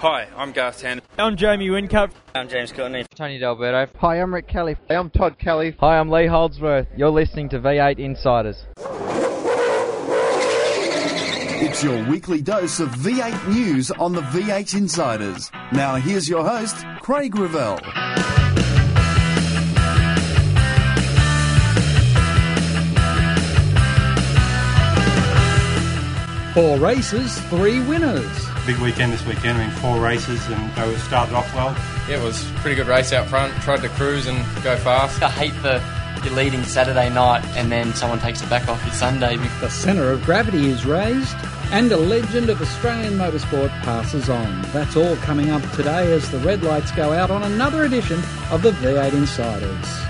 Hi, I'm Garth Tander. I'm Jamie Whincup. I'm James Courtney. Tony D'Alberto. Hi, I'm Rick Kelly. Hey, I'm Todd Kelly. Hi, I'm Lee Holdsworth. You're listening to V8 Insiders. It's your weekly dose of V8 news on the V8 Insiders. Now here's your host, Craig Revell. Four races, three winners. Big weekend this weekend. I mean, four races, and they started off well. Yeah, it was a pretty good race out front. Tried to cruise and go fast. I hate the you're leading Saturday night and then someone takes it back off you Sunday. The centre of gravity is raised, and a legend of Australian motorsport passes on. That's all coming up today as the red lights go out on another edition of the V8 Insiders.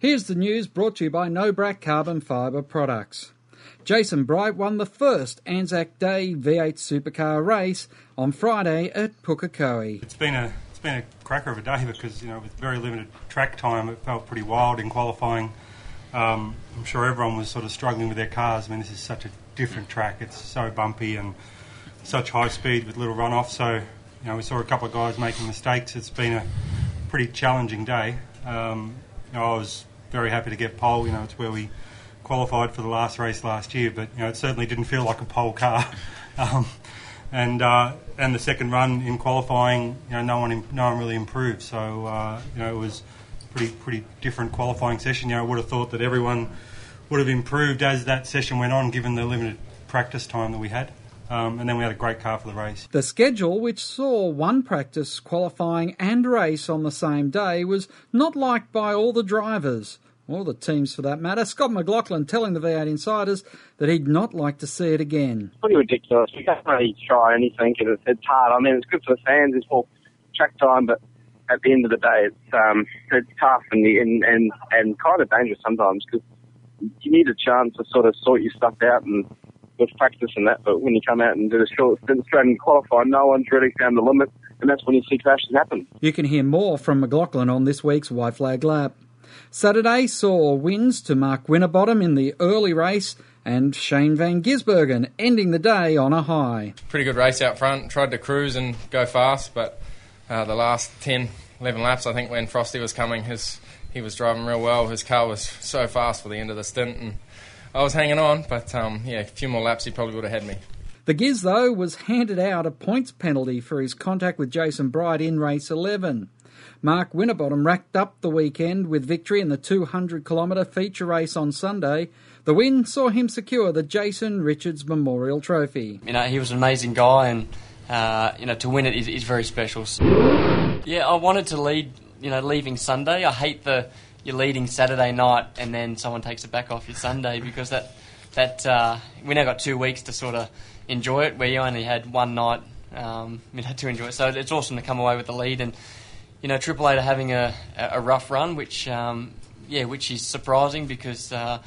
Here's the news brought to you by Nobrac Carbon Fibre Products. Jason Bright won the first Anzac Day V8 supercar race on Friday at Pukekohe. It's been a it's been a cracker of a day because you know with very limited track time, it felt pretty wild in qualifying. Um, I'm sure everyone was sort of struggling with their cars. I mean, this is such a different track. It's so bumpy and such high speed with little runoff. So you know, we saw a couple of guys making mistakes. It's been a pretty challenging day. Um, you know, I was very happy to get pole. You know, it's where we qualified for the last race last year, but you know, it certainly didn't feel like a pole car. um, and uh, and the second run in qualifying, you know, no one no one really improved. So uh, you know, it was pretty pretty different qualifying session. You know, I would have thought that everyone would have improved as that session went on, given the limited practice time that we had. Um, and then we had a great car for the race. The schedule, which saw one practice, qualifying, and race on the same day, was not liked by all the drivers, or the teams for that matter. Scott McLaughlin telling the V8 Insiders that he'd not like to see it again. Pretty ridiculous. You can't really try anything, and it's hard. I mean, it's good for the fans, it's more track time, but at the end of the day, it's um, it's tough and, and and and kind of dangerous sometimes because you need a chance to sort of sort your stuff out and with practice and that, but when you come out and do the short stint straight and qualify, no one's really found the limit, and that's when you see crashes happen. You can hear more from McLaughlin on this week's White Flag Lap. Saturday saw wins to Mark Winterbottom in the early race and Shane Van Gisbergen ending the day on a high. Pretty good race out front. Tried to cruise and go fast, but uh, the last 10, 11 laps, I think, when Frosty was coming, his he was driving real well. His car was so fast for the end of the stint, and I was hanging on, but um, yeah, a few more laps, he probably would have had me. The Giz, though, was handed out a points penalty for his contact with Jason Bright in race 11. Mark Winterbottom racked up the weekend with victory in the 200 kilometre feature race on Sunday. The win saw him secure the Jason Richards Memorial Trophy. You know, he was an amazing guy, and uh, you know, to win it is, is very special. Yeah, I wanted to lead. You know, leaving Sunday. I hate the you're leading Saturday night and then someone takes it back off your Sunday because that that uh, we now got two weeks to sort of enjoy it where you only had one night um, you know, to enjoy it. So it's awesome to come away with the lead and you know Triple Eight are having a, a rough run, which um, yeah, which is surprising because uh,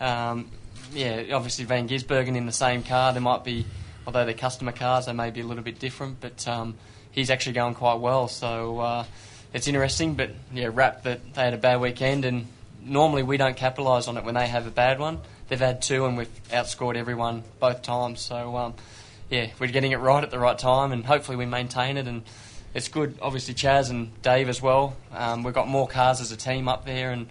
um, yeah, obviously Van Gisbergen in the same car. There might be although they're customer cars, they may be a little bit different, but um, he's actually going quite well. So. Uh, it's interesting, but yeah, rap that they had a bad weekend, and normally we don't capitalise on it when they have a bad one. They've had two, and we've outscored everyone both times. So um, yeah, we're getting it right at the right time, and hopefully we maintain it. And it's good, obviously Chaz and Dave as well. Um, we've got more cars as a team up there, and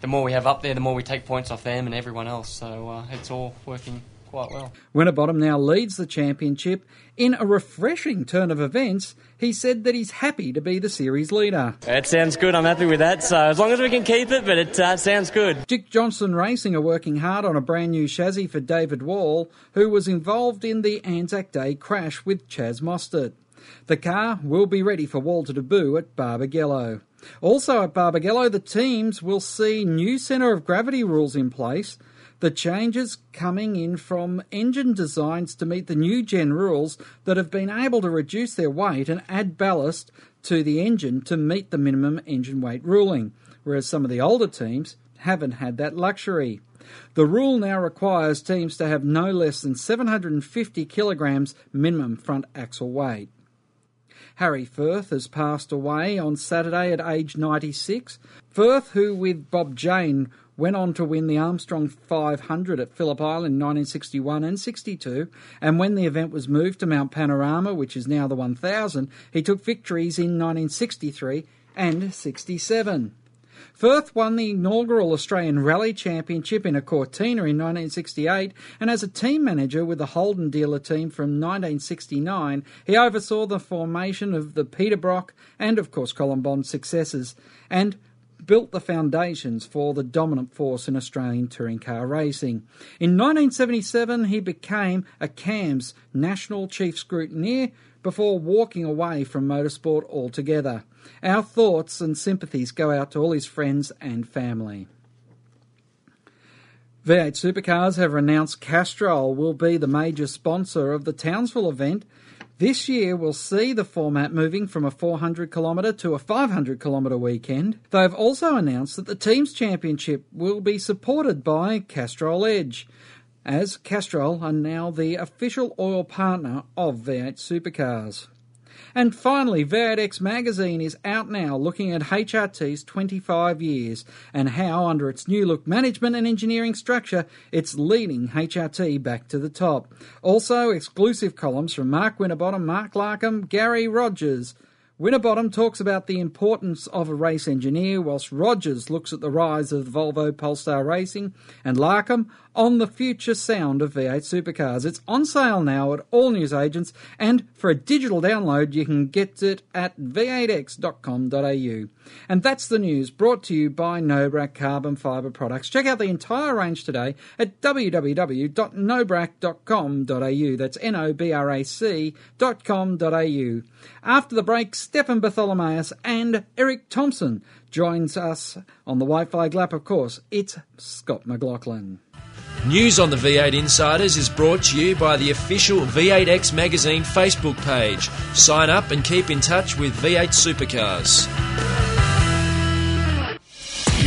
the more we have up there, the more we take points off them and everyone else. So uh, it's all working quite well. Winterbottom now leads the championship. In a refreshing turn of events, he said that he's happy to be the series leader. It sounds good. I'm happy with that. So as long as we can keep it, but it uh, sounds good. Dick Johnson Racing are working hard on a brand new chassis for David Wall, who was involved in the Anzac Day crash with Chaz Mostert. The car will be ready for Walter to at Barbagallo. Also at Barbagallo, the teams will see new centre of gravity rules in place The changes coming in from engine designs to meet the new gen rules that have been able to reduce their weight and add ballast to the engine to meet the minimum engine weight ruling, whereas some of the older teams haven't had that luxury. The rule now requires teams to have no less than 750 kilograms minimum front axle weight. Harry Firth has passed away on Saturday at age 96. Firth, who with Bob Jane went on to win the Armstrong 500 at Phillip Island in 1961 and 62, and when the event was moved to Mount Panorama, which is now the 1000, he took victories in 1963 and 67. Firth won the inaugural Australian Rally Championship in a Cortina in 1968, and as a team manager with the Holden dealer team from 1969, he oversaw the formation of the Peter Brock and, of course, Colin Bond successors, and built the foundations for the dominant force in Australian touring car racing. In 1977, he became a CAMS National Chief Scrutineer before walking away from motorsport altogether. Our thoughts and sympathies go out to all his friends and family. V8 Supercars have announced Castrol will be the major sponsor of the Townsville event. This year will see the format moving from a 400 kilometre to a 500 kilometre weekend. They've also announced that the Teams Championship will be supported by Castrol Edge as Castrol are now the official oil partner of V8 Supercars. And finally, V8X magazine is out now looking at HRT's 25 years and how, under its new look management and engineering structure, it's leading HRT back to the top. Also, exclusive columns from Mark Winterbottom, Mark Larkham, Garry Rogers, Winterbottom talks about the importance of a race engineer, whilst Rogers looks at the rise of Volvo Polestar Racing, and Larkham on the future sound of V8 supercars. It's on sale now at all newsagents, and for a digital download, you can get it at v8x.com.au. And that's the news brought to you by Nobrac Carbon Fibre Products. Check out the entire range today at www.nobrac.com.au. That's N O B R A C.com.au. After the break, Stefan Bartholomaeus and Eric Thompson joins us on the White Flag Lap, of course. It's Scott McLaughlin. News on the V8 Insiders is brought to you by the official V8X Magazine Facebook page. Sign up and keep in touch with V8 Supercars.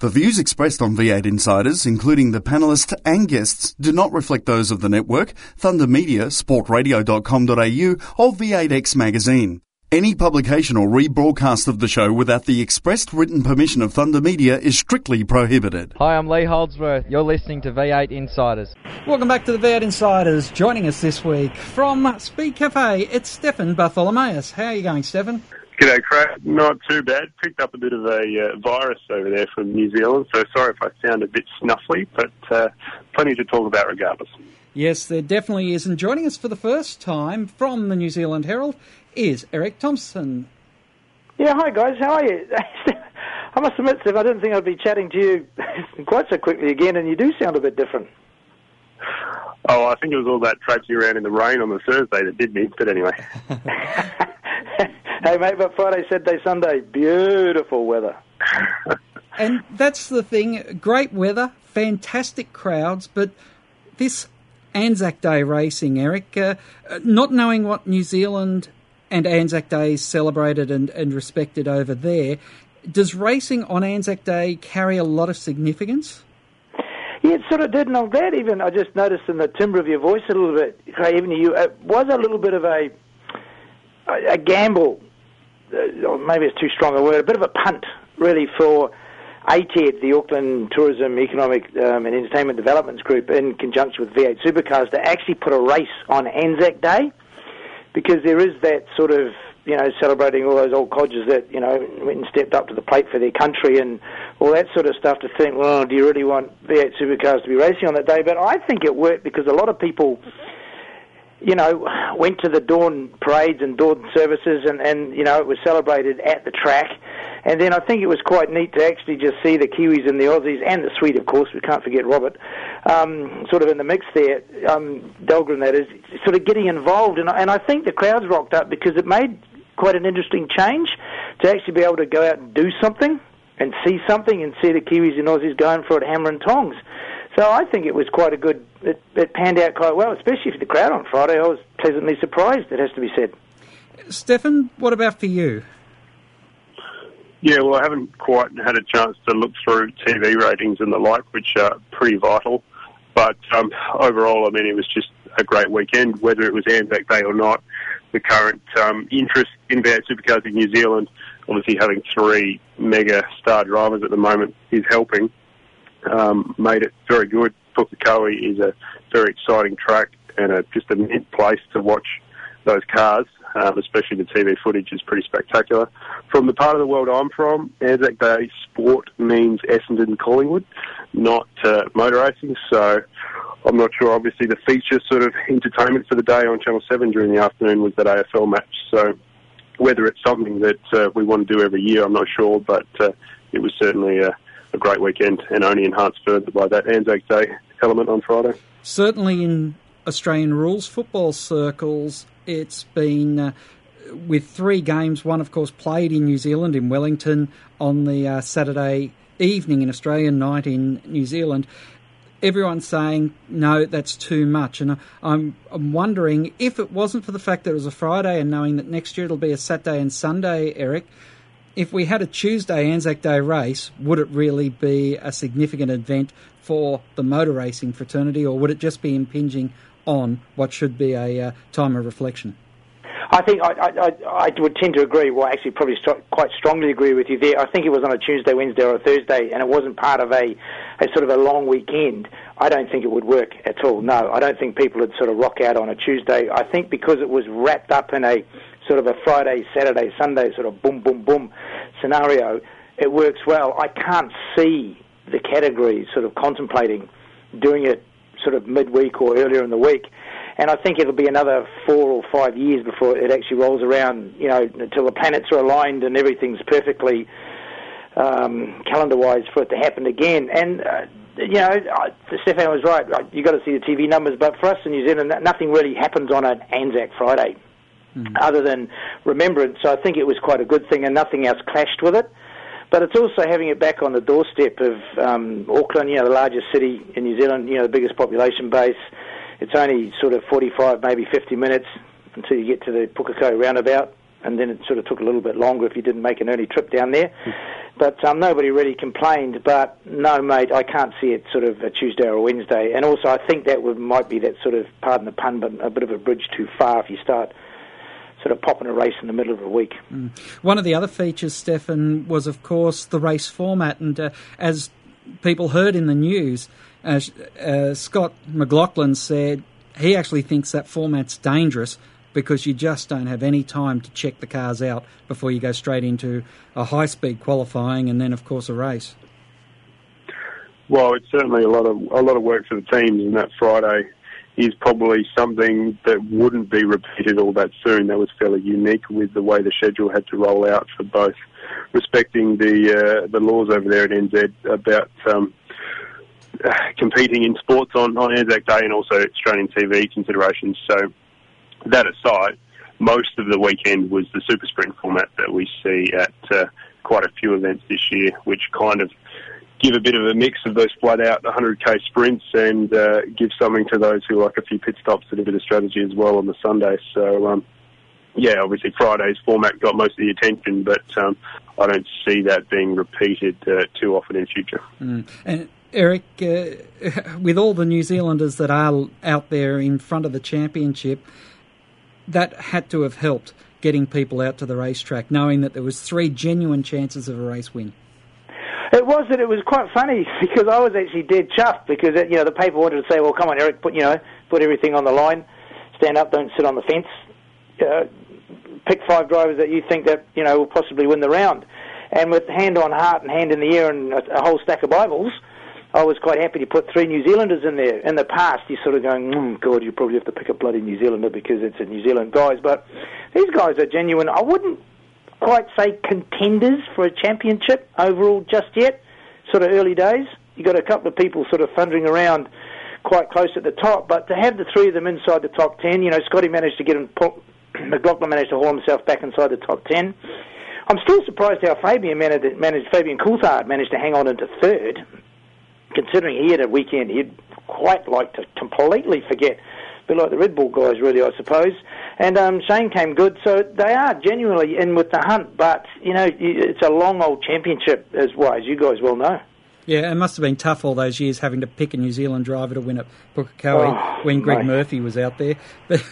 The views expressed on V8 Insiders, including the panelists and guests, do not reflect those of the network, Thunder Media, sportradio.com.au, or V8X Magazine. Any publication or rebroadcast of the show without the expressed written permission of Thunder Media is strictly prohibited. Hi, I'm Lee Holdsworth. You're listening to V8 Insiders. Welcome back to the V8 Insiders. Joining us this week from Speed Cafe, it's Stefan Bartholomaeus. How are you going, Stefan? G'day, Craig. Not too bad. Picked up a bit of a uh, virus over there from New Zealand, so sorry if I sound a bit snuffly, but uh, plenty to talk about regardless. Yes, there definitely is. And joining us for the first time from the New Zealand Herald is Eric Thompson. Yeah, hi guys, how are you? I must admit, Steve, I didn't think I'd be chatting to you quite so quickly again, and you do sound a bit different. Oh, I think it was all that traipsing around in the rain on the Thursday that did me, but anyway. hey, mate, but Friday, Saturday, Sunday, beautiful weather. and that's the thing great weather, fantastic crowds, but this Anzac Day racing, Eric, uh, not knowing what New Zealand and Anzac Day is celebrated and, and respected over there, does racing on Anzac Day carry a lot of significance? Yeah, it sort of did, and I'm glad even I just noticed in the timbre of your voice a little bit, even you, it was a little bit of a a gamble, uh, maybe it's too strong a word, a bit of a punt, really, for ATED, the Auckland Tourism Economic um, and Entertainment Developments Group, in conjunction with V8 Supercars, to actually put a race on Anzac Day, because there is that sort of you know, celebrating all those old codgers that, you know, went and stepped up to the plate for their country and all that sort of stuff to think, well, do you really want V8 supercars to be racing on that day? But I think it worked because a lot of people you know, went to the dawn parades and dawn services, and, and you know, it was celebrated at the track. And then I think it was quite neat to actually just see the Kiwis and the Aussies and the Swede, of course. We can't forget Robert, um, sort of in the mix there. Um, Dahlgren, that is, sort of getting involved, and, and I think the crowds rocked up because it made quite an interesting change to actually be able to go out and do something and see something and see the Kiwis and Aussies going for it hammer and tongs. So I think it was quite a good. It, it panned out quite well, especially for the crowd on Friday. I was pleasantly surprised. It has to be said. Stefan, what about for you? Yeah, well, I haven't quite had a chance to look through TV ratings and the like, which are pretty vital. But um, overall, I mean, it was just a great weekend, whether it was Anzac Day or not. The current um, interest in V8 supercars in New Zealand, obviously having three mega star drivers at the moment, is helping um, made it very good. Pukekohe is a very exciting track and a, just a mint place to watch those cars, um, especially the TV footage is pretty spectacular. From the part of the world I'm from, Anzac Day sport means Essendon Collingwood, not uh, motor racing, so I'm not sure. Obviously, the feature sort of entertainment for the day on Channel 7 during the afternoon was that AFL match, so whether it's something that uh, we want to do every year, I'm not sure, but uh, it was certainly a a great weekend and only enhanced further by that Anzac Day element on Friday. Certainly in Australian rules football circles, it's been. Uh, with three games, one of course played in New Zealand in Wellington on the uh, Saturday evening, in Australian night in New Zealand. Everyone's saying no, that's too much, and I'm, I'm wondering if it wasn't for the fact that it was a Friday and knowing that next year it'll be a Saturday and Sunday, Eric if we had a Tuesday Anzac Day race, would it really be a significant event for the motor racing fraternity, or would it just be impinging on what should be a uh, time of reflection? I think I, I, I, would tend to agree. Well, actually, probably st- quite strongly agree with you there. I think it was on a Tuesday, Wednesday, or a Thursday, and it wasn't part of a, a sort of a long weekend. I don't think it would work at all. No, I don't think people would sort of rock out on a Tuesday. I think because it was wrapped up in a sort of a Friday, Saturday, Sunday sort of boom, boom, boom scenario, it works well. I can't see the categories sort of contemplating doing it sort of midweek or earlier in the week. And I think it'll be another four or five years before it actually rolls around, you know, until the planets are aligned and everything's perfectly um, calendar-wise for it to happen again. And, uh, you know, Stefan was right. You've got to see the TV numbers. But for us in New Zealand, nothing really happens on an Anzac Friday mm. other than remembrance. So I think it was quite a good thing, and nothing else clashed with it. But it's also having it back on the doorstep of um, Auckland, you know, the largest city in New Zealand, you know, the biggest population base. It's only sort of 45, maybe 50 minutes until you get to the Pukekohe roundabout, and then it sort of took a little bit longer if you didn't make an early trip down there. Mm. But um, nobody really complained. But no, mate, I can't see it sort of a Tuesday or a Wednesday. And also, I think that would might be that sort of, pardon the pun, but a bit of a bridge too far if you start sort of popping a race in the middle of the week. Mm. One of the other features, Stefan, was of course the race format, and uh, as people heard in the news, uh, uh, Scott McLaughlin said he actually thinks that format's dangerous because you just don't have any time to check the cars out before you go straight into a high speed qualifying and then, of course, a race. Well, it's certainly a lot of a lot of work for the teams, in that Friday is probably something that wouldn't be repeated all that soon. That was fairly unique with the way the schedule had to roll out for both respecting the uh, the laws over there at NZ about um, competing in sports on, on Anzac Day and also Australian TV considerations. So that aside, most of the weekend was the super sprint format that we see at uh, quite a few events this year, which kind of give a bit of a mix of those flat out 100k sprints and uh, give something to those who like a few pit stops and a bit of strategy as well on the Sunday. So, um, yeah, obviously Friday's format got most of the attention, but um, I don't see that being repeated uh, too often in future. Mm. And Eric, uh, with all the New Zealanders that are out there in front of the championship, that had to have helped getting people out to the racetrack, knowing that there was three genuine chances of a race win. It was that it was quite funny because I was actually dead chuffed because you know the paper wanted to say, well, come on, Eric, put you know put everything on the line, stand up, don't sit on the fence. Uh, pick five drivers that you think that you know will possibly win the round. And with hand on heart and hand in the air and a, a whole stack of Bibles, I was quite happy to put three New Zealanders in there. In the past, you're sort of going, mm, God, you probably have to pick a bloody New Zealander because it's a New Zealand guys. But these guys are genuine. I wouldn't quite say contenders for a championship overall just yet. Sort of early days. You've got a couple of people sort of thundering around quite close at the top, but to have the three of them inside the top ten, you know, Scotty managed to get him, McLaughlin managed to haul himself back inside the top ten. I'm still surprised how Fabian managed, managed Fabian Coulthard managed to hang on into third, considering he had a weekend he'd quite like to completely forget. Bit like the Red Bull guys, really, I suppose. And um, Shane came good, so they are genuinely in with the hunt. But you know, it's a long old championship, as well as you guys well know. Yeah, it must have been tough all those years having to pick a New Zealand driver to win at Pukekohe oh, when Greg mate. Murphy was out there. But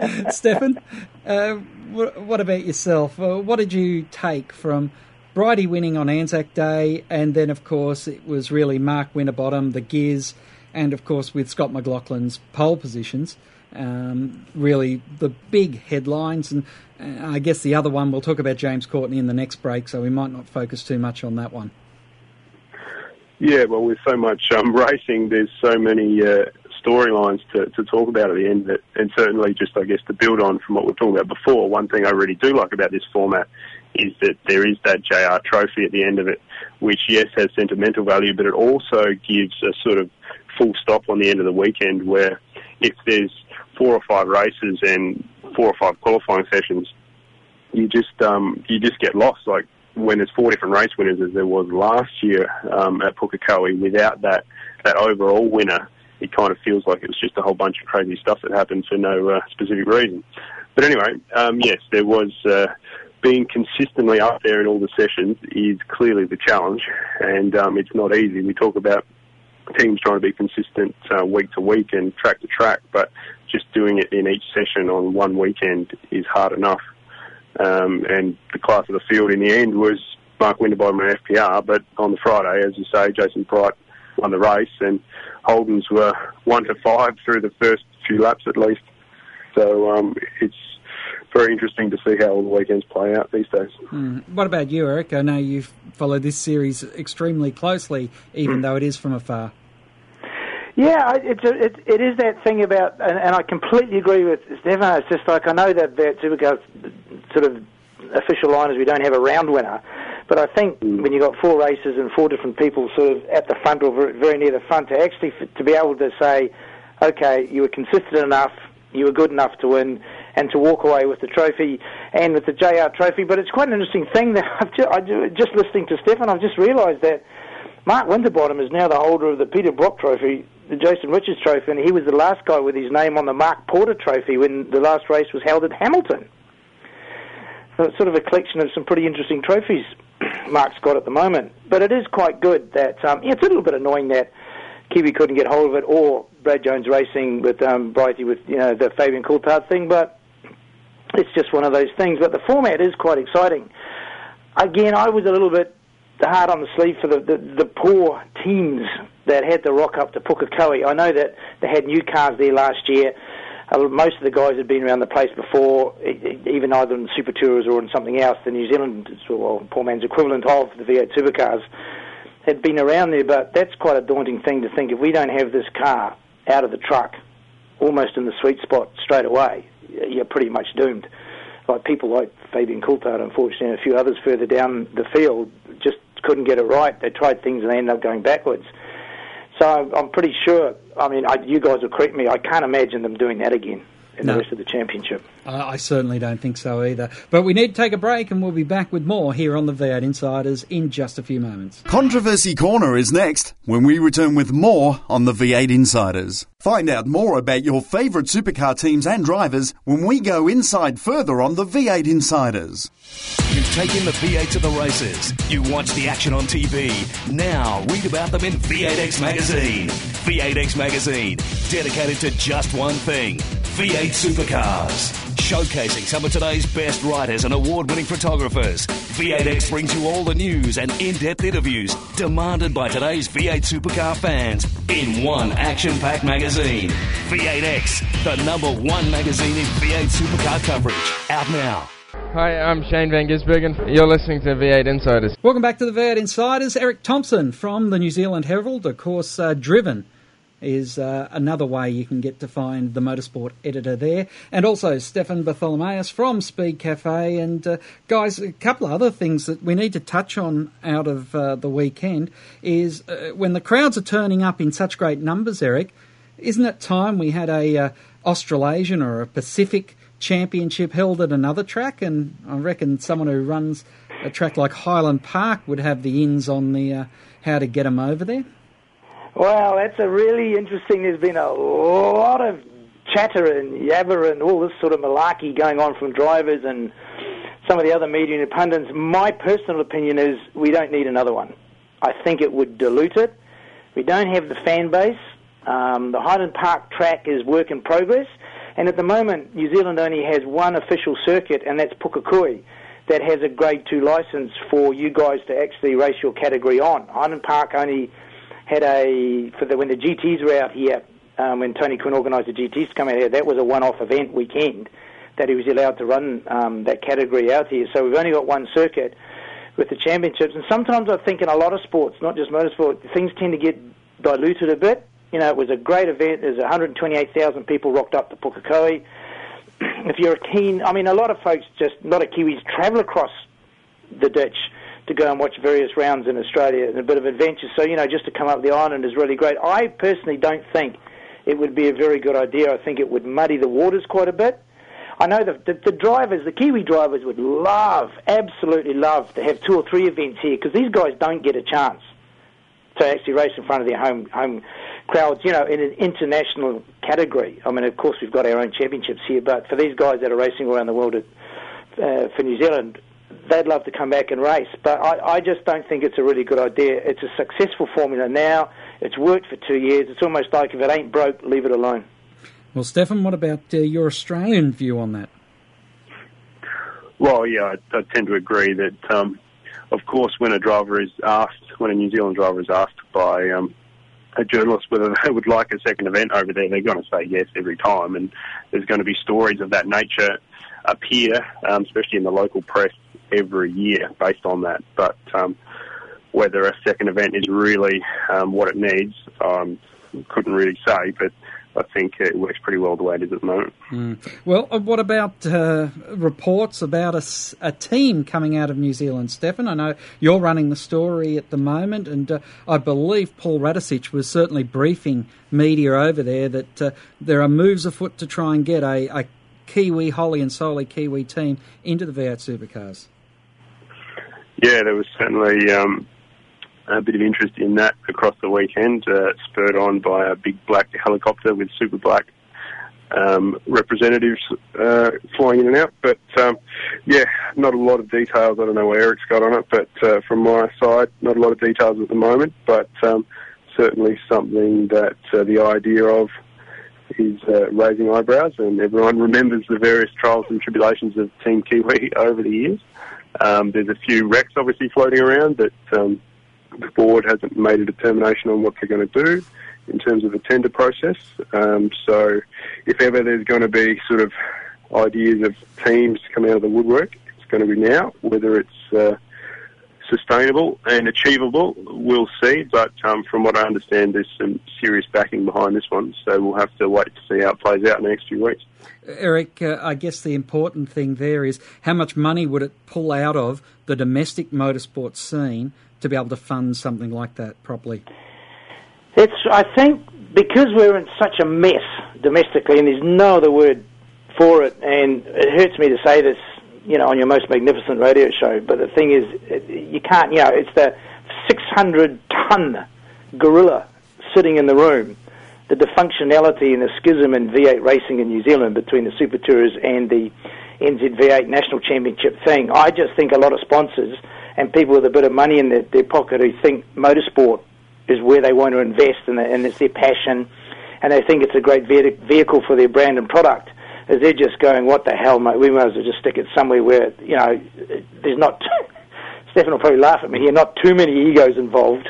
Stefan, uh, what, about yourself? Uh, what did you take from Brighty winning on Anzac Day, and then of course it was really Mark Winterbottom, the Giz, and of course with Scott McLaughlin's pole positions. Um, really, the big headlines, and uh, I guess the other one we'll talk about James Courtney in the next break, so we might not focus too much on that one. Yeah, well, with so much um, racing, there's so many uh, storylines to, to talk about at the end, that, and certainly just, I guess, to build on from what we are talking about before, one thing I really do like about this format is that there is that JR trophy at the end of it, which, yes, has sentimental value, but it also gives a sort of full stop on the end of the weekend where if there's four or five races and four or five qualifying sessions, you just um, you just get lost. Like when there's four different race winners, as there was last year um, at Pukekohe, without that that overall winner, it kind of feels like it was just a whole bunch of crazy stuff that happened for no uh, specific reason. But anyway, um, yes, there was. Uh, being consistently up there in all the sessions is clearly the challenge, and um, it's not easy. We talk about teams trying to be consistent uh, week to week and track to track, but just doing it in each session on one weekend is hard enough. Um, and the class of the field in the end was Mark Winterbottom and FPR, but on the Friday, as you say, Jason Bright won the race, and Holden's were one to five through the first few laps at least. So um, it's very interesting to see how all the weekends play out these days. Mm. What about you, Eric? I know you've followed this series extremely closely, even mm. though it is from afar. Yeah, it's a, it, it is that thing about, and, and I completely agree with Stefan. It's just like I know that that Supercars sort of official line is we don't have a round winner, but I think mm. when you've got four races and four different people sort of at the front or very, very near the front, to actually to be able to say, okay, you were consistent enough, you were good enough to win, and to walk away with the trophy and with the JR trophy. But it's quite an interesting thing that I've just, I, just listening to Stefan, I've just realised that Mark Winterbottom is now the holder of the Peter Brock Trophy, the Jason Richards Trophy, and he was the last guy with his name on the Mark Porter Trophy when the last race was held at Hamilton. So it's sort of a collection of some pretty interesting trophies Mark's got at the moment. But it is quite good that um, it's a little bit annoying that Kiwi couldn't get hold of it, or Brad Jones Racing with um, Brighty with you know the Fabian Coulthard thing. But it's just one of those things. But the format is quite exciting. Again, I was a little bit hard on the sleeve for the, the, the poor teams that had to rock up to Pukekohe. I know that they had new cars there last year. Uh, most of the guys had been around the place before, even either in Super Tours or in something else. The New Zealand, well, poor man's equivalent of the V8 supercars, had been around there. But that's quite a daunting thing to think. If we don't have this car out of the truck, almost in the sweet spot straight away, you're pretty much doomed. Like people like Fabian Coulthard, unfortunately, and a few others further down the field, just couldn't get it right. They tried things and they ended up going backwards. So I'm pretty sure. I mean, I, you guys will correct me. I can't imagine them doing that again in no. the rest of the championship. I certainly don't think so either. But we need to take a break, and we'll be back with more here on the V8 Insiders in just a few moments. Controversy Corner is next when we return with more on the V8 Insiders. Find out more about your favourite supercar teams and drivers when we go inside further on the V8 Insiders. You've taken the V8 to the races. You watch the action on TV. Now read about them in V8X Magazine. V8X Magazine, dedicated to just one thing V8 supercars. showcasing some of today's best writers and award winning photographers. V8X brings you all the news and in depth interviews demanded by today's V8 supercar fans in one action packed magazine. V8X, the number one magazine in V8 supercar coverage. Out now. Hi, I'm Shane Van Gisbergen. You're listening to V8 Insiders. Welcome back to the V8 Insiders. Eric Thompson from the New Zealand Herald, of course, uh, driven is uh, another way you can get to find the motorsport editor there. And also Stefan Bartholomaeus from Speed Cafe. And uh, guys, a couple of other things that we need to touch on out of uh, the weekend is uh, when the crowds are turning up in such great numbers, Eric, isn't it time we had a uh, Australasian or a Pacific championship held at another track? And I reckon someone who runs a track like Highland Park would have the ins on the uh, how to get them over there. Well, that's a really interesting. There's been a lot of chatter and yabber and all this sort of malarkey going on from drivers and some of the other media and pundits. My personal opinion is we don't need another one. I think it would dilute it. We don't have the fan base. Um, the Highland Park track is work in progress, and at the moment, New Zealand only has one official circuit, and that's Pukekohe, that has a Grade 2 license for you guys to actually race your category on. Highland Park only had a for the when the GTS were out here um, when Tony Quinn organised the GTS to come out here. That was a one-off event weekend that he was allowed to run um, that category out here. So we've only got one circuit with the championships, and sometimes I think in a lot of sports, not just motorsport, things tend to get diluted a bit. You know, it was a great event. There's 128,000 people rocked up to Pukekohe. if you're a keen, I mean, a lot of folks just, a lot of Kiwis travel across the ditch to go and watch various rounds in Australia and a bit of adventure. So, you know, just to come up the island is really great. I personally don't think it would be a very good idea. I think it would muddy the waters quite a bit. I know the, the, the drivers, the Kiwi drivers, would love, absolutely love to have two or three events here because these guys don't get a chance to actually race in front of their home home crowds, you know, in an international category. I mean, of course, we've got our own championships here, but for these guys that are racing around the world at, uh, for New Zealand, they'd love to come back and race. But I, I just don't think it's a really good idea. It's a successful formula now. It's worked for two years. It's almost like if it ain't broke, leave it alone. Well, Stefan, what about uh, your Australian view on that? Well, yeah, I, I tend to agree that, um, of course, when a driver is asked, when a New Zealand driver is asked by um, a journalist whether they would like a second event over there, they're going to say yes every time, and there's going to be stories of that nature appear, um, especially in the local press, every year based on that. But um, whether a second event is really um, what it needs, um, couldn't really say. But I think it works pretty well the way it is at the moment. Mm. Well, uh, what about uh, reports about a, a, team coming out of New Zealand, Stefan? I know you're running the story at the moment, and uh, I believe Paul Radisich was certainly briefing media over there that uh, there are moves afoot to try and get a, a Kiwi, wholly and solely Kiwi team into the V8 supercars. Yeah, there was certainly um, a bit of interest in that across the weekend, uh, spurred on by a big black helicopter with super black um, representatives uh, flying in and out. But um, yeah, not a lot of details. I don't know where Eric's got on it, but uh, from my side, not a lot of details at the moment. But um, certainly something that uh, the idea of is uh, raising eyebrows, and everyone remembers the various trials and tribulations of Team Kiwi over the years. Um, there's a few wrecks obviously floating around that um, the board hasn't made a determination on what they're going to do in terms of the tender process. Um, so if ever there's going to be sort of ideas of teams coming out of the woodwork, it's going to be now. Whether it's uh, sustainable and achievable, we'll see. But um, from what I understand, there's some serious backing behind this one, so we'll have to wait to see how it plays out in the next few weeks. Eric, uh, I guess the important thing there is how much money would it pull out of the domestic motorsport scene to be able to fund something like that properly? It's, I think, because we're in such a mess domestically, and there's no other word for it, and it hurts me to say this, you know, on your most magnificent radio show, but the thing is, you can't, you know, it's the 600 ton gorilla sitting in the room, the dysfunctionality and the schism in V8 racing in New Zealand between the Super Tours and the NZV8 National Championship thing. I just think a lot of sponsors and people with a bit of money in their, their pocket who think motorsport is where they want to invest and, and it's their passion and they think it's a great vehicle for their brand and product is they're just going, what the hell, mate? We might as well just stick it somewhere where you know there's not. Stefan will probably laugh at me here. Not too many egos involved,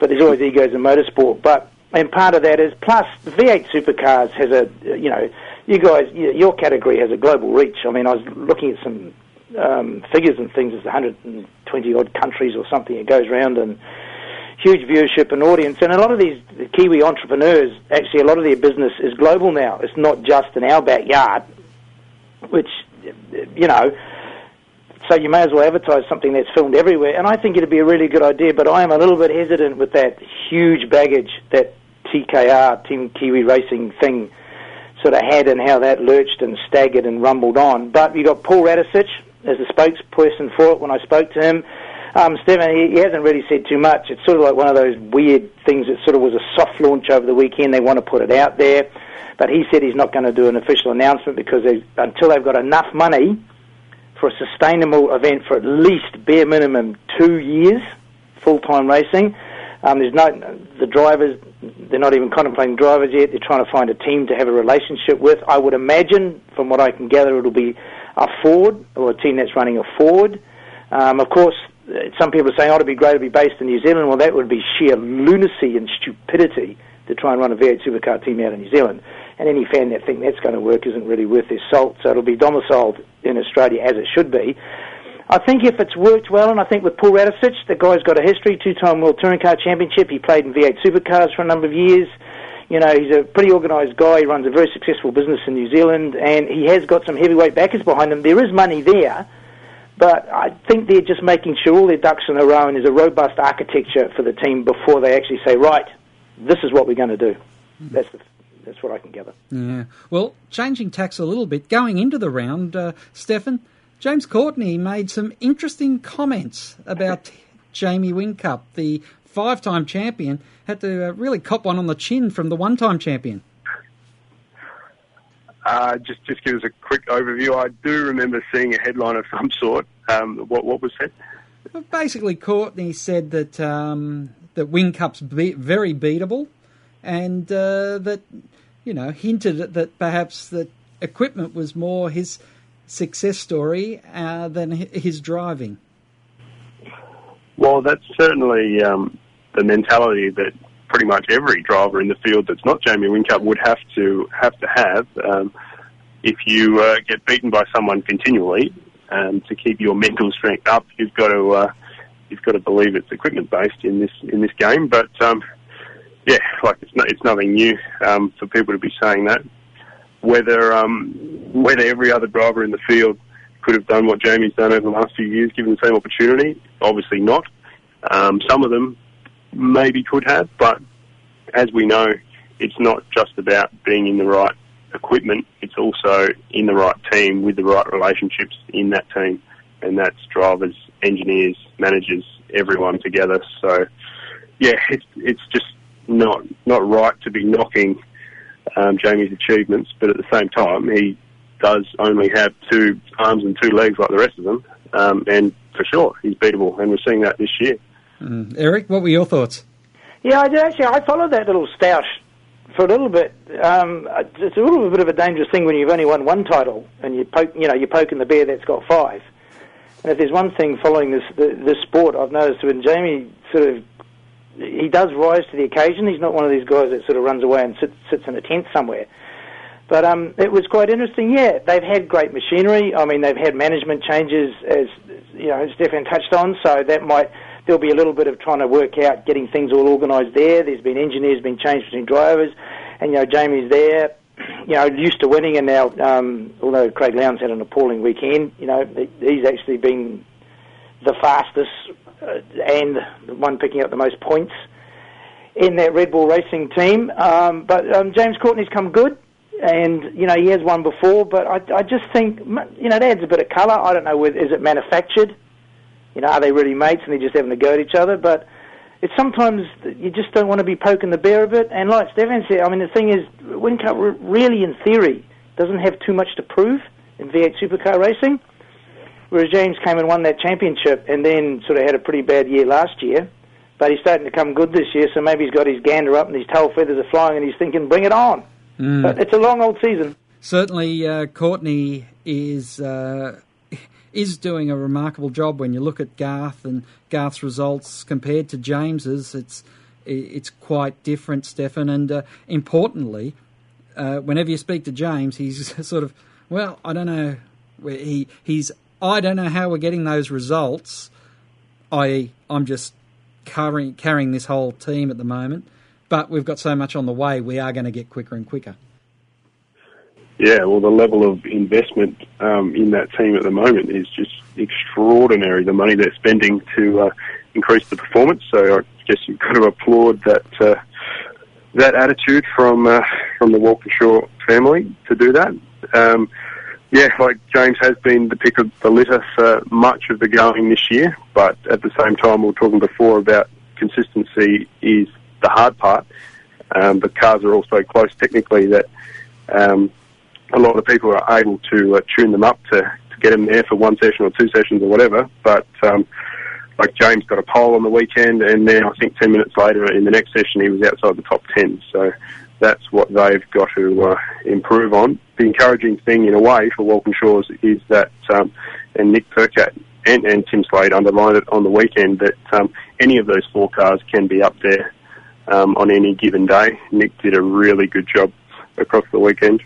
but there's always egos in motorsport. But and part of that is plus the V8 supercars has a you know you guys your category has a global reach. I mean, I was looking at some um, figures and things. It's 120 odd countries or something. It goes around and huge viewership and audience. And a lot of these Kiwi entrepreneurs, actually, a lot of their business is global now. It's not just in our backyard, which, you know, so you may as well advertise something that's filmed everywhere. And I think it'd be a really good idea, but I am a little bit hesitant with that huge baggage that TKR, Team Kiwi Racing thing, sort of had and how that lurched and staggered and rumbled on. But you got Paul Radisich as the spokesperson for it when I spoke to him. Um, Stephen, he, he hasn't really said too much. It's sort of like one of those weird things that sort of was a soft launch over the weekend. They want to put it out there. But he said he's not going to do an official announcement because they, until they've got enough money for a sustainable event for at least bare minimum two years, full-time racing. Um, there's no the drivers. They're not even contemplating drivers yet. They're trying to find a team to have a relationship with. I would imagine, from what I can gather, it'll be a Ford or a team that's running a Ford. Um, of course, some people are saying, "Oh, it'd be great to be based in New Zealand." Well, that would be sheer lunacy and stupidity to try and run a V8 supercar team out of New Zealand. And any fan that think that's going to work isn't really worth their salt. So it'll be domiciled in Australia as it should be. I think if it's worked well, and I think with Paul Radisich, the guy's got a history, two-time World Touring Car Championship. He played in V8 supercars for a number of years. You know, he's a pretty organised guy. He runs a very successful business in New Zealand, and he has got some heavyweight backers behind him. There is money there, but I think they're just making sure all their ducks in a row and there's a robust architecture for the team before they actually say, right, this is what we're going to do. That's the that's what I can gather. Yeah. Well, changing tacks a little bit, going into the round, uh, Stefan, James Courtney made some interesting comments about Jamie Whincup, the five-time champion, had to uh, really cop one on the chin from the one-time champion. Uh, just just give us a quick overview. I do remember seeing a headline of some sort. Um, what what was said? Basically, Courtney said that um, that Whincup's be- very beatable, and uh, that you know hinted that perhaps that equipment was more his success story uh, than his driving. Well, that's certainly um, the mentality that pretty much every driver in the field that's not Jamie Whincup would have to have to have. Um, if you uh, get beaten by someone continually, um, to keep your mental strength up, you've got to uh, you've got to believe it's equipment based in this in this game. But um, yeah, like it's it's nothing new um, for people to be saying that. Whether um, whether every other driver in the field could have done what Jamie's done over the last few years, given the same opportunity, obviously not. Um, some of them maybe could have, but as we know, it's not just about being in the right equipment, it's also in the right team with the right relationships in that team, and that's drivers, engineers, managers, everyone together. So, yeah, it's it's just not not right to be knocking um, Jamie's achievements, but at the same time, he does only have two arms and two legs like the rest of them, um, and for sure, he's beatable, and we're seeing that this year. Mm. Eric, what were your thoughts? Yeah, I did actually. I followed that little stoush for a little bit. Um, it's a little bit of a dangerous thing when you've only won one title and you poke, you know, you're poking the bear that's got five. And if there's one thing following this this sport, I've noticed when Jamie sort of he does rise to the occasion. He's not one of these guys that sort of runs away and sits, sits in a tent somewhere. But um, it was quite interesting. Yeah, they've had great machinery. I mean, they've had management changes, as you know, Stefan touched on. So that might there'll be a little bit of trying to work out getting things all organised there. There's been engineers being changed between drivers, and you know Jamie's there, you know used to winning, and now um, although Craig Lowndes had an appalling weekend, you know he's actually been the fastest uh, and the one picking up the most points in that Red Bull Racing team. Um, but um, James Courtney's come good. And you know he has won before, but I, I just think you know it adds a bit of colour. I don't know whether is it manufactured you know, are they really mates and they're just having a go at each other? But it's sometimes you just don't want to be poking the bear a bit. And like Stefan said, I mean, the thing is, Whincup really, in theory, doesn't have too much to prove in V8 supercar racing. Whereas James came and won that championship and then sort of had a pretty bad year last year. But he's starting to come good this year, so maybe he's got his gander up and his tail feathers are flying and he's thinking, bring it on. Mm. But it's a long old season. certainly uh, Courtney is uh, is doing a remarkable job when you look at Garth and Garth's results compared to James's. It's it's quite different, Stefan, and uh, importantly, uh, whenever you speak to James, he's sort of well, I don't know. He he's I don't know how we're getting those results. I I'm just carrying carrying this whole team at the moment, but we've got so much on the way. We are going to get quicker and quicker. Yeah, well, the level of investment um, in that team at the moment is just extraordinary. The money they're spending to uh, increase the performance. So I guess you've got to applaud that uh, that attitude from uh, from the Walkinshaw family to do that. Um, yeah, like James has been the pick of the litter for much of the going this year, but at the same time, we were talking before about consistency is the hard part. Um, the cars are also close technically that um, a lot of people are able to uh, tune them up to, to get them there for one session or two sessions or whatever. But um, like James got a pole on the weekend, and then I think 10 minutes later in the next session he was outside the top 10. So that's what they've got to uh, improve on. The encouraging thing in a way for Walkinshaws is that, um, and Nick Percat and, and Tim Slade underlined it on the weekend, that um, any of those four cars can be up there um, on any given day. Nick did a really good job across the weekend.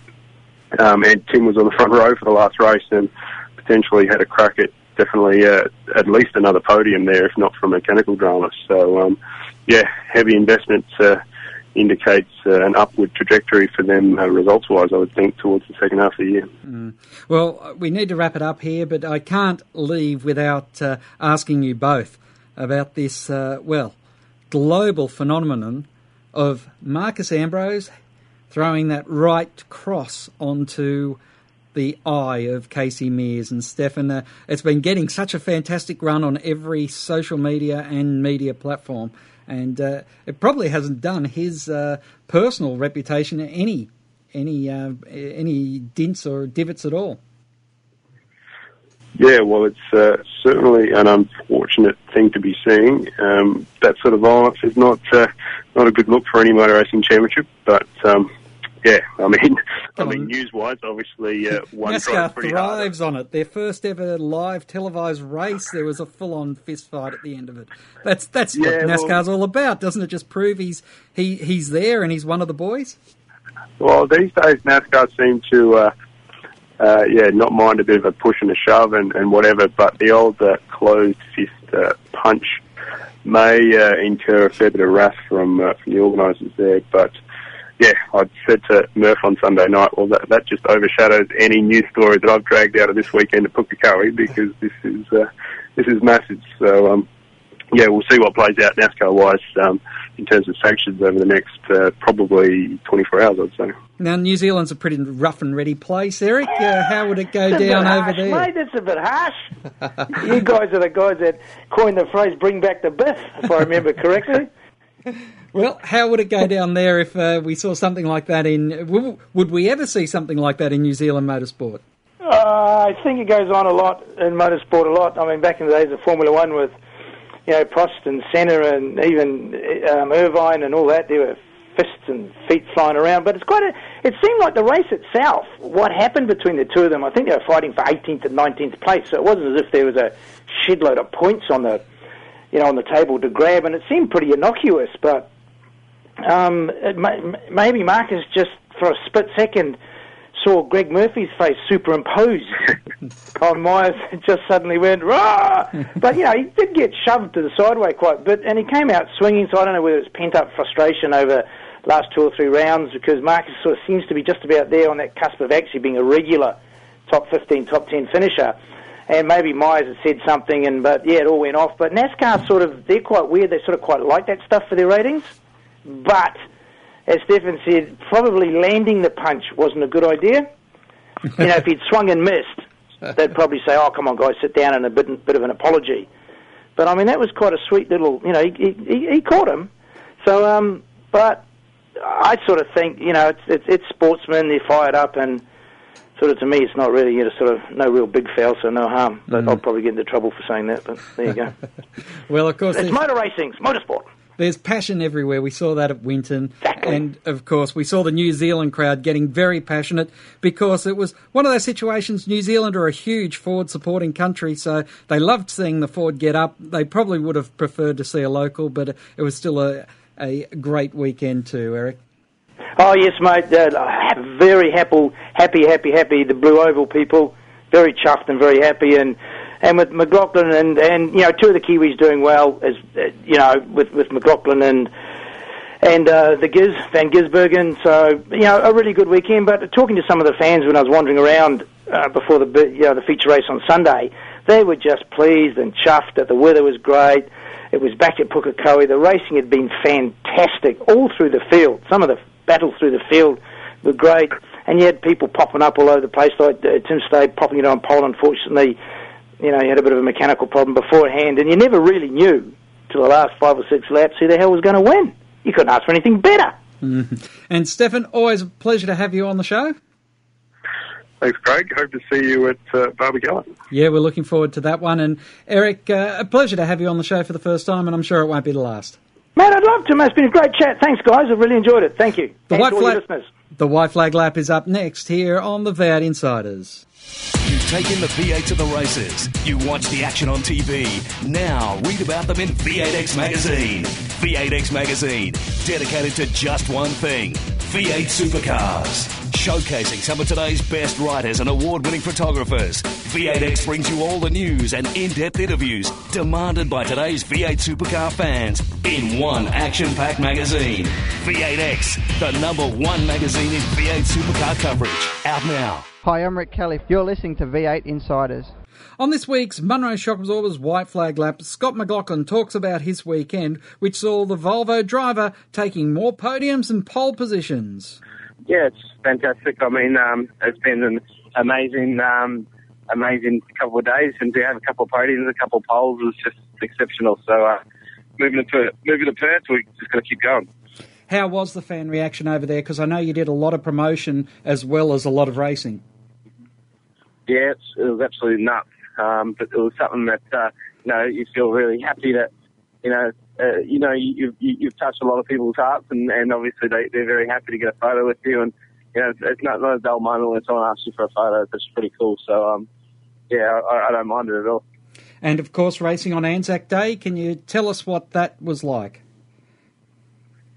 Um, and Tim was on the front row for the last race and potentially had a crack at definitely uh, at least another podium there, if not for mechanical drama. So, um, yeah, heavy investments uh, indicates uh, an upward trajectory for them uh, results wise, I would think, towards the second half of the year. Mm. Well, we need to wrap it up here, but I can't leave without uh, asking you both about this, uh, well, global phenomenon of Marcos Ambrose throwing that right cross onto the eye of Casey Mears and Stefan. Uh, it's been getting such a fantastic run on every social media and media platform, and uh, it probably hasn't done his uh, personal reputation any any uh, any dints or divots at all. Yeah, well, it's uh, certainly an unfortunate thing to be seeing. Um, that sort of violence is not uh, not a good look for any motor racing championship, but. Um, yeah, I mean, I mean, news-wise, obviously, uh, one NASCAR thrives on it. Their first ever live televised race, there was a full-on fist fight at the end of it. That's that's what Yeah, well- NASCAR's all about, doesn't it? Just prove he's he he's there and he's one of the boys. Well, these days NASCAR seem to, uh, uh, yeah, not mind a bit of a push and a shove and, and whatever, but the old uh, closed fist uh, punch may uh, incur a fair bit of wrath from uh, from the organisers there. But yeah, I said to Murph on Sunday night, well, that that just overshadows any news story that I've dragged out of this weekend at Pukekohe because this is uh, this is massive. So um, yeah, we'll see what plays out NASCAR wise um, in terms of sanctions over the next uh, probably 24 hours, I'd say. Now New Zealand's a pretty rough and ready place, Eric. Uh, how would it go That's down over harsh, there? Mate, that's a bit harsh. you guys are the guys that coined the phrase "bring back the biff," if I remember correctly. Well, how would it go down there if uh, we saw something like that in? Would we ever see something like that in New Zealand motorsport? Uh, I think it goes on a lot in motorsport. A lot. I mean, back in the days of Formula One with you know Prost and Senna and even um, Irvine and all that, there were fists and feet flying around. But it's quite a. It seemed like the race itself. What happened between the two of them? I think they were fighting for 18th and 19th place. So it wasn't as if there was a shitload of points on the you know on the table to grab, and it seemed pretty innocuous. But um, it may, maybe Marcos just for a split second saw Greg Murphy's face superimposed on Myers and just suddenly went rah. but you know he did get shoved to the sideway quite a bit, and he came out swinging. So I don't know whether it's pent up frustration over last two or three rounds because Marcos sort of seems to be just about there on that cusp of actually being a regular top 15, top 10 finisher. And maybe Myers had said something, and but yeah, it all went off. But NASCAR sort of they're quite weird. They sort of quite like that stuff for their ratings. But as Stefan said, probably landing the punch wasn't a good idea. you know, if he'd swung and missed, they'd probably say, "Oh, come on, guys, sit down," and a bit, bit of an apology. But I mean, that was quite a sweet little. You know, he he, he caught him. So, um, but I sort of think, you know, it's it's, it's sportsmen. They're fired up, and sort of to me, it's not really you know, sort of no real big foul, so no harm. Mm. I'll probably get into trouble for saying that. But there you go. Well, of course, it's motor racing, it's motorsport. There's passion everywhere. We saw that at Winton. And of course, we saw the New Zealand crowd getting very passionate because it was one of those situations. New Zealand are a huge Ford supporting country, so they loved seeing the Ford get up. They probably would have preferred to see a local, but it was still a, a great weekend too, Eric. Oh yes, mate. Uh, very happy, happy, happy, happy. The Blue Oval people, very chuffed and very happy, and and with McLaughlin and and you know two of the Kiwis doing well as uh, you know with with McLaughlin and and uh, the Giz Van Gisbergen. So you know a really good weekend. But talking to some of the fans when I was wandering around uh, before the you know the feature race on Sunday, they were just pleased and chuffed that the weather was great. It was back at Pukekohe. The racing had been fantastic all through the field. Some of the battles through the field were great, and you had people popping up all over the place. Like uh, Tim Slade popping it on pole. Unfortunately, you know, he had a bit of a mechanical problem beforehand, and you never really knew till the last five or six laps who the hell was going to win. You couldn't ask for anything better. Mm-hmm. And Stefan, always a pleasure to have you on the show. Thanks, Craig. Hope to see you at uh, Barbagallo. Yeah, we're looking forward to that one. And Eric, uh, a pleasure to have you on the show for the first time, and I'm sure it won't be the last. Man, I'd love to. Man, it's been a great chat. Thanks, guys. I've really enjoyed it. Thank you. The white flag, listeners. The white flag lap is up next here on the V8 Insiders. You've taken the V8 to the races. You watch the action on TV. Now read about them in V8X Magazine. V8X Magazine, dedicated to just one thing V8 supercars. Showcasing some of today's best writers and award winning photographers. V8X brings you all the news and in depth interviews demanded by today's V8 supercar fans in one action packed magazine. V8X, the number one magazine in V8 supercar coverage. Out now. Hi, I'm Rick Kelly. You're listening to V8 Insiders. On this week's Monroe Shock Absorbers White Flag Lap, Scott McLaughlin talks about his weekend, which saw the Volvo driver taking more podiums and pole positions. Yeah, it's fantastic. I mean, um, it's been an amazing, um, amazing couple of days, and to have a couple of podiums, a couple of poles was just exceptional. So, uh, moving to moving to Perth, we just got to keep going. How was the fan reaction over there? Because I know you did a lot of promotion as well as a lot of racing. Yeah, it's, it was absolutely nuts. Um, but it was something that uh, you know you feel really happy that you know uh, you know you, you you've touched a lot of people's hearts, and, and obviously they they're very happy to get a photo with you, and you know it's, not not a dull moment when someone asks you for a photo. It's pretty cool. So um, yeah, I, I don't mind it at all. And of course, racing on Anzac Day. Can you tell us what that was like?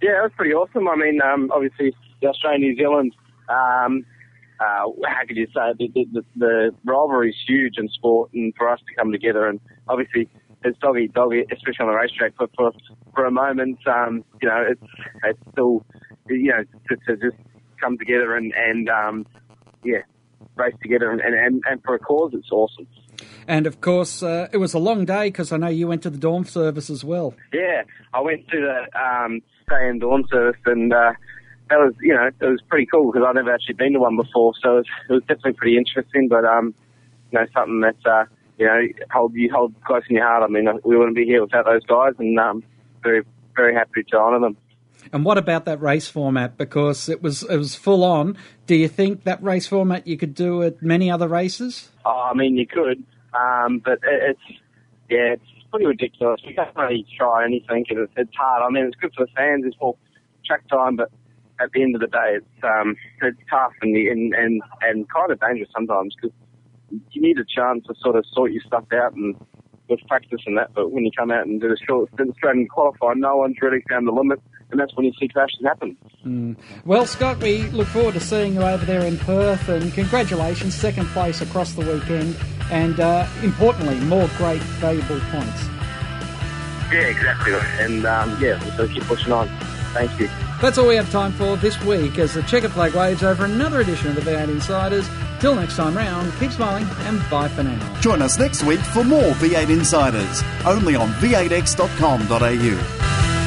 Yeah, it was pretty awesome. I mean, um, obviously the Australia New Zealand. Um, uh, how could you say the, the, the rivalry is huge in sport, and for us to come together, and obviously it's dog eat dog, especially on the racetrack. But for for a moment, um, you know, it's it's still you know to, to just come together and and um, yeah, race together, and, and and for a cause, it's awesome. And of course, uh, it was a long day because I know you went to the dawn service as well. Yeah, I went to the um, day and dawn service, and uh, that was, you know, it was pretty cool because I'd never actually been to one before, so it was, it was definitely pretty interesting. But um, you know, something that uh, you know hold you hold close in your heart. I mean, we wouldn't be here without those guys, and um, very very happy to honour them. And what about that race format? Because it was it was full on. Do you think that race format you could do at many other races? Oh, I mean, you could, um, but it, it's yeah, it's pretty ridiculous. You can't really try anything, and it's, it's hard. I mean, it's good for the fans. It's more track time, but at the end of the day, it's um, it's tough and and and, and kind of dangerous sometimes because you need a chance to sort of sort your stuff out and with practice and that. But when you come out and do the short stint straight and qualify, no one's really found the limit, and that's when you see crashes happen. Mm. Well, Scott, we look forward to seeing you over there in Perth, and congratulations, second place across the weekend, and uh, importantly, more great valuable points. Yeah, exactly. And um, yeah, so keep pushing on. Thank you. That's all we have time for this week as the checker flag waves over another edition of the V8 Insiders. Till next time round, keep smiling and bye for now. Join us next week for more V8 Insiders, only on v8x.com.au.